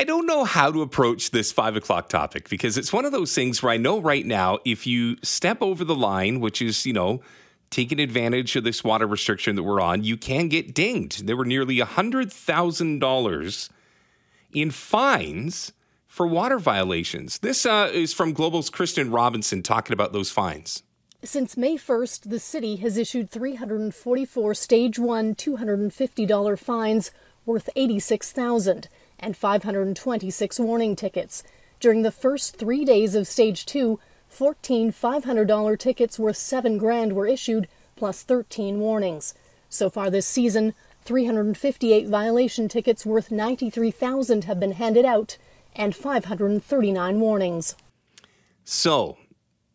I don't know how to approach this five o'clock topic because it's one of those things where I know right now if you step over the line, which is, you know, taking advantage of this water restriction that we're on, you can get dinged. There were nearly $100,000 in fines for water violations. This uh, is from Global's Kristen Robinson talking about those fines. Since May 1st, the city has issued 344 stage 1 $250 fines worth 86,000 and 526 warning tickets. During the first 3 days of stage 2, 14 $500 tickets worth 7 grand were issued plus 13 warnings. So far this season, 358 violation tickets worth 93,000 have been handed out and 539 warnings. So,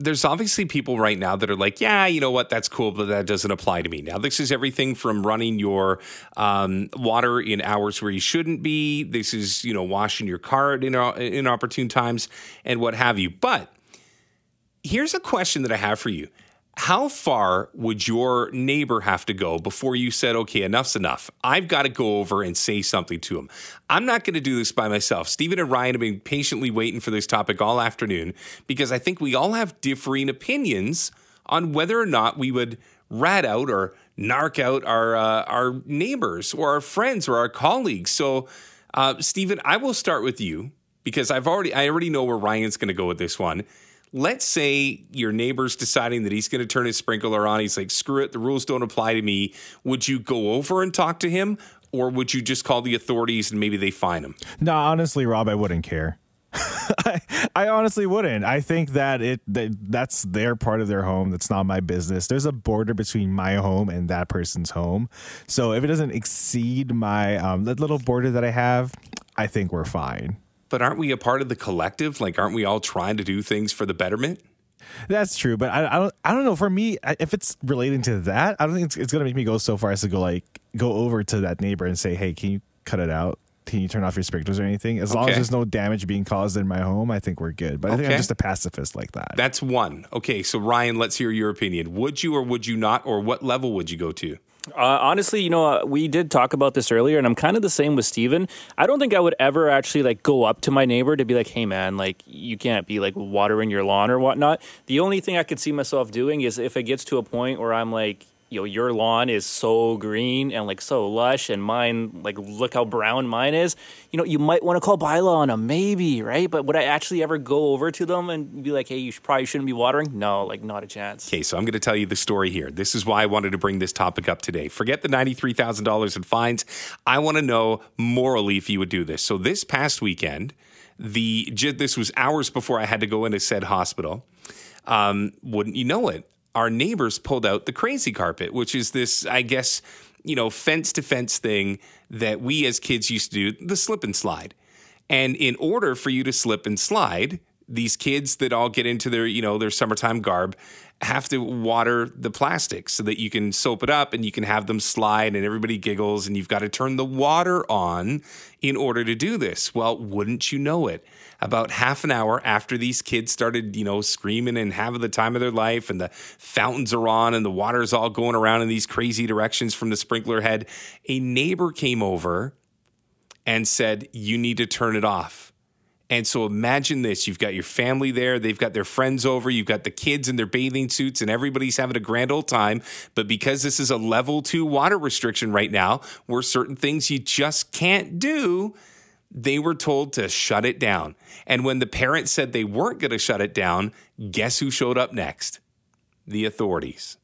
there's obviously people right now that are like, yeah, you know what, that's cool, but that doesn't apply to me. Now, this is everything from running your um, water in hours where you shouldn't be. This is, you know, washing your car in inopportune times and what have you. But here's a question that I have for you how far would your neighbor have to go before you said, okay, enough's enough? I've got to go over and say something to him. I'm not going to do this by myself. Stephen and Ryan have been patiently waiting for this topic all afternoon because I think we all have differing opinions on whether or not we would rat out or narc out our uh, our neighbors or our friends or our colleagues. So, uh, Stephen, I will start with you because I've already I already know where Ryan's going to go with this one let's say your neighbor's deciding that he's going to turn his sprinkler on. He's like, screw it, the rules don't apply to me. Would you go over and talk to him? Or would you just call the authorities and maybe they fine him? No, honestly, Rob, I wouldn't care. I, I, honestly wouldn't. I think that it that, that's their part of their home. That's not my business. There's a border between my home and that person's home. So if it doesn't exceed my um, that little border that I have, I think we're fine. But aren't we a part of the collective? Like, aren't we all trying to do things for the betterment? That's true, but I, I don't. I don't know. For me, if it's relating to that, I don't think it's, it's going to make me go so far as to go like go over to that neighbor and say, "Hey, can you cut it out? Can you turn off your sprinklers or anything?" As okay. long as there's no damage being caused in my home, I think we're good. But I think I'm just a pacifist like that. That's one. Okay, so Ryan, let's hear your opinion. Would you or would you not, or what level would you go to? Uh, honestly, you know, uh, we did talk about this earlier, and I'm kind of the same with Steven. I don't think I would ever actually like go up to my neighbor to be like, "Hey, man, like you can't be like watering your lawn or whatnot." The only thing I could see myself doing is if it gets to a point where I'm like, you know your lawn is so green and like so lush and mine like look how brown mine is you know you might want to call bylaw on them maybe right? But would i actually ever go over to them and be like hey you probably shouldn't be watering? No like not a chance. Okay so i'm going to tell you the story here. This is why i wanted to bring this topic up today. Forget the $93000 in fines. I want to know morally if you would do this. So this past weekend the this was hours before i had to go into said hospital. Um, wouldn't you know it our neighbors pulled out the crazy carpet, which is this, I guess, you know, fence to fence thing that we as kids used to do, the slip and slide. And in order for you to slip and slide, these kids that all get into their, you know, their summertime garb have to water the plastic so that you can soap it up and you can have them slide and everybody giggles and you've got to turn the water on in order to do this. Well, wouldn't you know it? About half an hour after these kids started, you know, screaming and having the time of their life and the fountains are on and the water's all going around in these crazy directions from the sprinkler head, a neighbor came over and said, "You need to turn it off." And so imagine this you've got your family there, they've got their friends over, you've got the kids in their bathing suits, and everybody's having a grand old time. But because this is a level two water restriction right now, where certain things you just can't do, they were told to shut it down. And when the parents said they weren't going to shut it down, guess who showed up next? The authorities.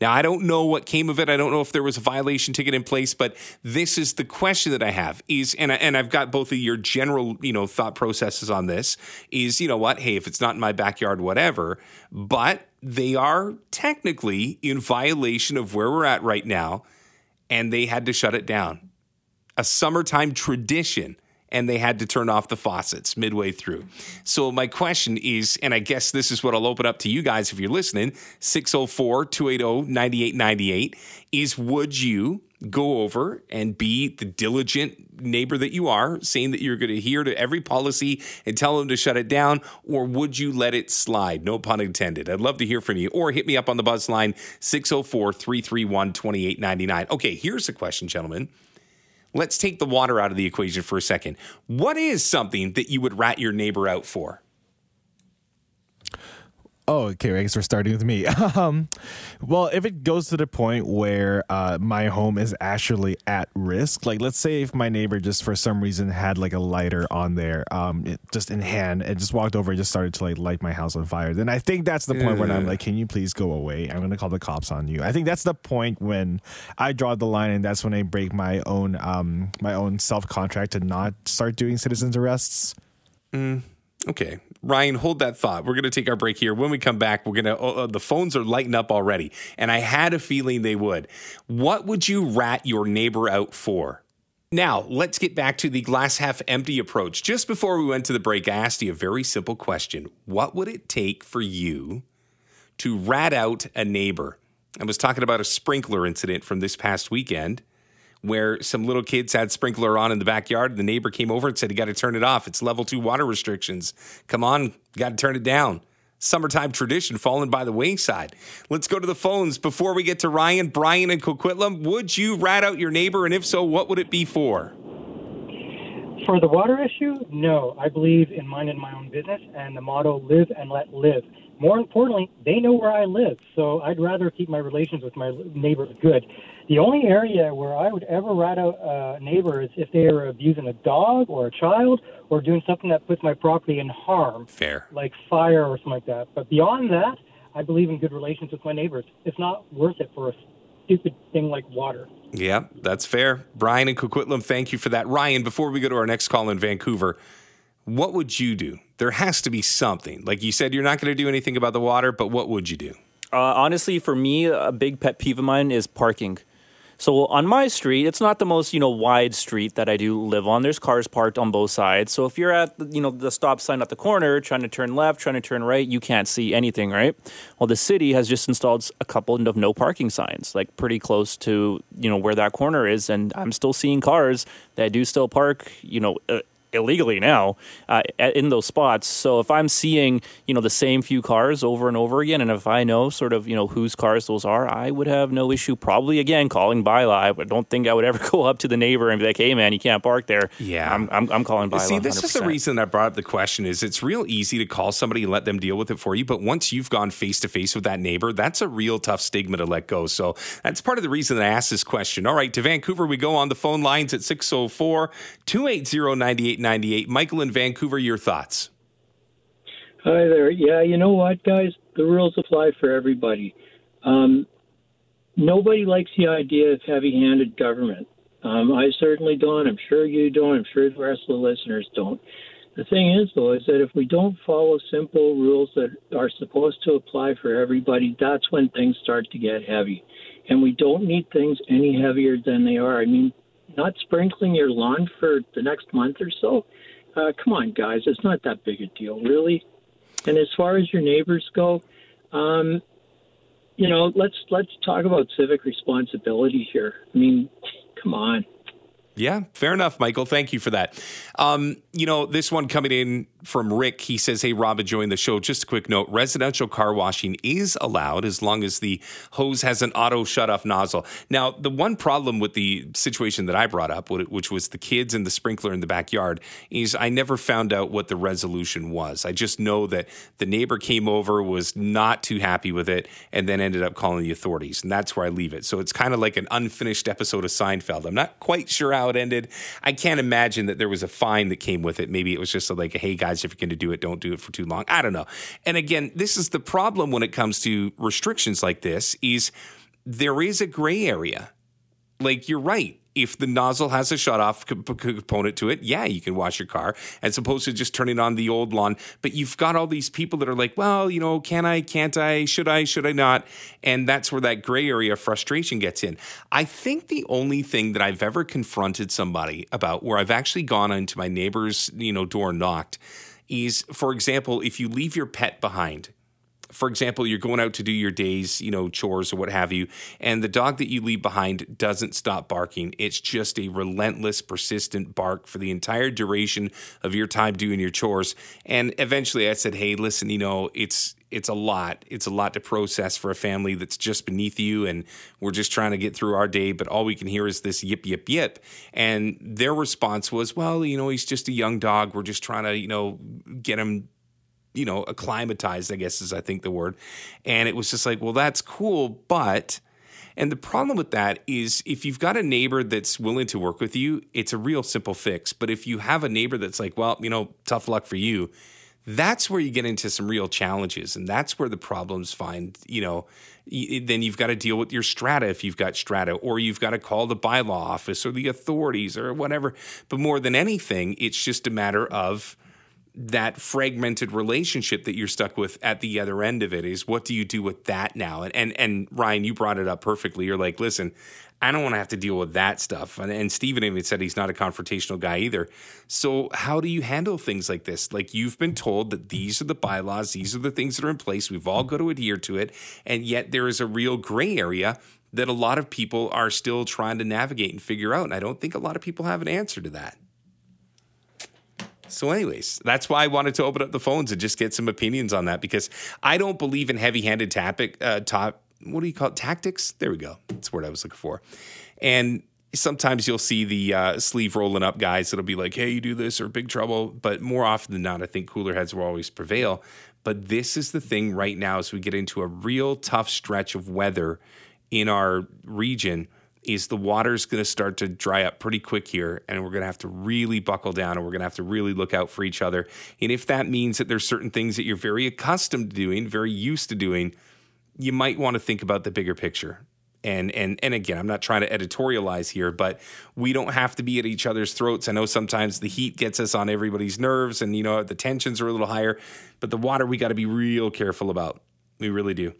Now, I don't know what came of it. I don't know if there was a violation ticket in place, but this is the question that I have is, and, I, and I've got both of your general, you know, thought processes on this is, you know what? Hey, if it's not in my backyard, whatever, but they are technically in violation of where we're at right now, and they had to shut it down. A summertime tradition and they had to turn off the faucets midway through. So my question is, and I guess this is what I'll open up to you guys if you're listening, 604-280-9898, is would you go over and be the diligent neighbor that you are, saying that you're going to adhere to every policy and tell them to shut it down, or would you let it slide? No pun intended. I'd love to hear from you. Or hit me up on the buzz line 604 331 2899. Okay, here's the question, gentlemen let's take the water out of the equation for a second. What is something that you would rat your neighbor out for? Oh, okay. I guess we're starting with me. Um, well, if it goes to the point where uh, my home is actually at risk, like let's say if my neighbor just for some reason had like a lighter on there, um, it, just in hand, and just walked over and just started to like light my house on fire, then I think that's the point when I'm like, can you please go away? I'm gonna call the cops on you. I think that's the point when I draw the line, and that's when I break my own um, my own self contract to not start doing citizens arrests. Okay. Ryan, hold that thought. We're going to take our break here. When we come back, we're going to, oh, uh, oh, uh, the phones are lighting up already. And I had a feeling they would. What would you rat your neighbor out for? Now, let's get back to the glass half empty approach. Just before we went to the break, I asked you a very simple question What would it take for you to rat out a neighbor? I was talking about a sprinkler incident from this past weekend where some little kids had sprinkler on in the backyard. The neighbor came over and said, You got to turn it off. It's level two water restrictions. Come on, got to turn it down. Summertime tradition fallen by the wayside. Let's go to the phones before we get to Ryan, Brian, and Coquitlam. Would you rat out your neighbor? And if so, what would it be for? For the water issue, no. I believe in minding my own business and the motto live and let live. More importantly, they know where I live, so I'd rather keep my relations with my neighbors good. The only area where I would ever rat out uh, a neighbor is if they are abusing a dog or a child or doing something that puts my property in harm, Fair. like fire or something like that. But beyond that, I believe in good relations with my neighbors. It's not worth it for a stupid thing like water. Yeah, that's fair. Brian and Coquitlam, thank you for that. Ryan, before we go to our next call in Vancouver, what would you do? There has to be something. Like you said, you're not going to do anything about the water, but what would you do? Uh, honestly, for me, a big pet peeve of mine is parking. So on my street, it's not the most you know wide street that I do live on. There's cars parked on both sides. So if you're at you know the stop sign at the corner, trying to turn left, trying to turn right, you can't see anything, right? Well, the city has just installed a couple of no parking signs, like pretty close to you know where that corner is, and I'm still seeing cars that do still park, you know. Uh, Illegally now uh, in those spots. So if I'm seeing you know the same few cars over and over again, and if I know sort of you know whose cars those are, I would have no issue probably again calling bylaw. I don't think I would ever go up to the neighbor and be like, "Hey man, you can't park there." Yeah. I'm I'm, I'm calling bylaw. See, this is the reason I brought up the question is it's real easy to call somebody and let them deal with it for you. But once you've gone face to face with that neighbor, that's a real tough stigma to let go. So that's part of the reason that I asked this question. All right, to Vancouver, we go on the phone lines at 604 280 9898. Michael in Vancouver, your thoughts. Hi there. Yeah, you know what, guys? The rules apply for everybody. Um, nobody likes the idea of heavy-handed government. Um, I certainly don't. I'm sure you don't. I'm sure the rest of the listeners don't. The thing is, though, is that if we don't follow simple rules that are supposed to apply for everybody, that's when things start to get heavy. And we don't need things any heavier than they are. I mean, not sprinkling your lawn for the next month or so. Uh, come on, guys. It's not that big a deal, really. And as far as your neighbors go, um, you know, let's let's talk about civic responsibility here. I mean, come on. Yeah, fair enough, Michael. Thank you for that. Um, you know, this one coming in from Rick. He says, Hey, Rob, enjoying the show. Just a quick note residential car washing is allowed as long as the hose has an auto shut off nozzle. Now, the one problem with the situation that I brought up, which was the kids and the sprinkler in the backyard, is I never found out what the resolution was. I just know that the neighbor came over, was not too happy with it, and then ended up calling the authorities. And that's where I leave it. So it's kind of like an unfinished episode of Seinfeld. I'm not quite sure how it ended. I can't imagine that there was a fine that came with it. Maybe it was just like, hey, guys, if you're going to do it, don't do it for too long. I don't know. And again, this is the problem when it comes to restrictions like this is there is a gray area. Like you're right. If the nozzle has a shut off component to it, yeah, you can wash your car as opposed to just turning on the old lawn. But you've got all these people that are like, well, you know, can I, can't I, should I, should I not? And that's where that gray area of frustration gets in. I think the only thing that I've ever confronted somebody about where I've actually gone into my neighbor's, you know, door knocked is, for example, if you leave your pet behind for example, you're going out to do your days, you know, chores or what have you, and the dog that you leave behind doesn't stop barking. It's just a relentless, persistent bark for the entire duration of your time doing your chores. And eventually I said, hey, listen, you know, it's it's a lot. It's a lot to process for a family that's just beneath you, and we're just trying to get through our day. But all we can hear is this yip yip yip. And their response was, "Well, you know, he's just a young dog. We're just trying to, you know, get him you know, acclimatized, I guess is I think the word. And it was just like, well, that's cool, but and the problem with that is if you've got a neighbor that's willing to work with you, it's a real simple fix. But if you have a neighbor that's like, well, you know, tough luck for you, that's where you get into some real challenges. And that's where the problems find, you know, then you've got to deal with your strata if you've got strata, or you've got to call the bylaw office or the authorities or whatever. But more than anything, it's just a matter of, that fragmented relationship that you're stuck with at the other end of it is what do you do with that now? And and and Ryan, you brought it up perfectly. You're like, listen, I don't want to have to deal with that stuff. And, and Stephen even said he's not a confrontational guy either. So how do you handle things like this? Like you've been told that these are the bylaws, these are the things that are in place. We've all got to adhere to it, and yet there is a real gray area that a lot of people are still trying to navigate and figure out. And I don't think a lot of people have an answer to that. So, anyways, that's why I wanted to open up the phones and just get some opinions on that because I don't believe in heavy-handed topic. Uh, top, what do you call it? Tactics. There we go. That's the word I was looking for. And sometimes you'll see the uh, sleeve rolling up guys that'll be like, "Hey, you do this or big trouble." But more often than not, I think cooler heads will always prevail. But this is the thing right now as we get into a real tough stretch of weather in our region is the water's going to start to dry up pretty quick here and we're going to have to really buckle down and we're going to have to really look out for each other. And if that means that there's certain things that you're very accustomed to doing very used to doing you might want to think about the bigger picture. And and and again I'm not trying to editorialize here but we don't have to be at each other's throats. I know sometimes the heat gets us on everybody's nerves and you know the tensions are a little higher but the water we got to be real careful about. We really do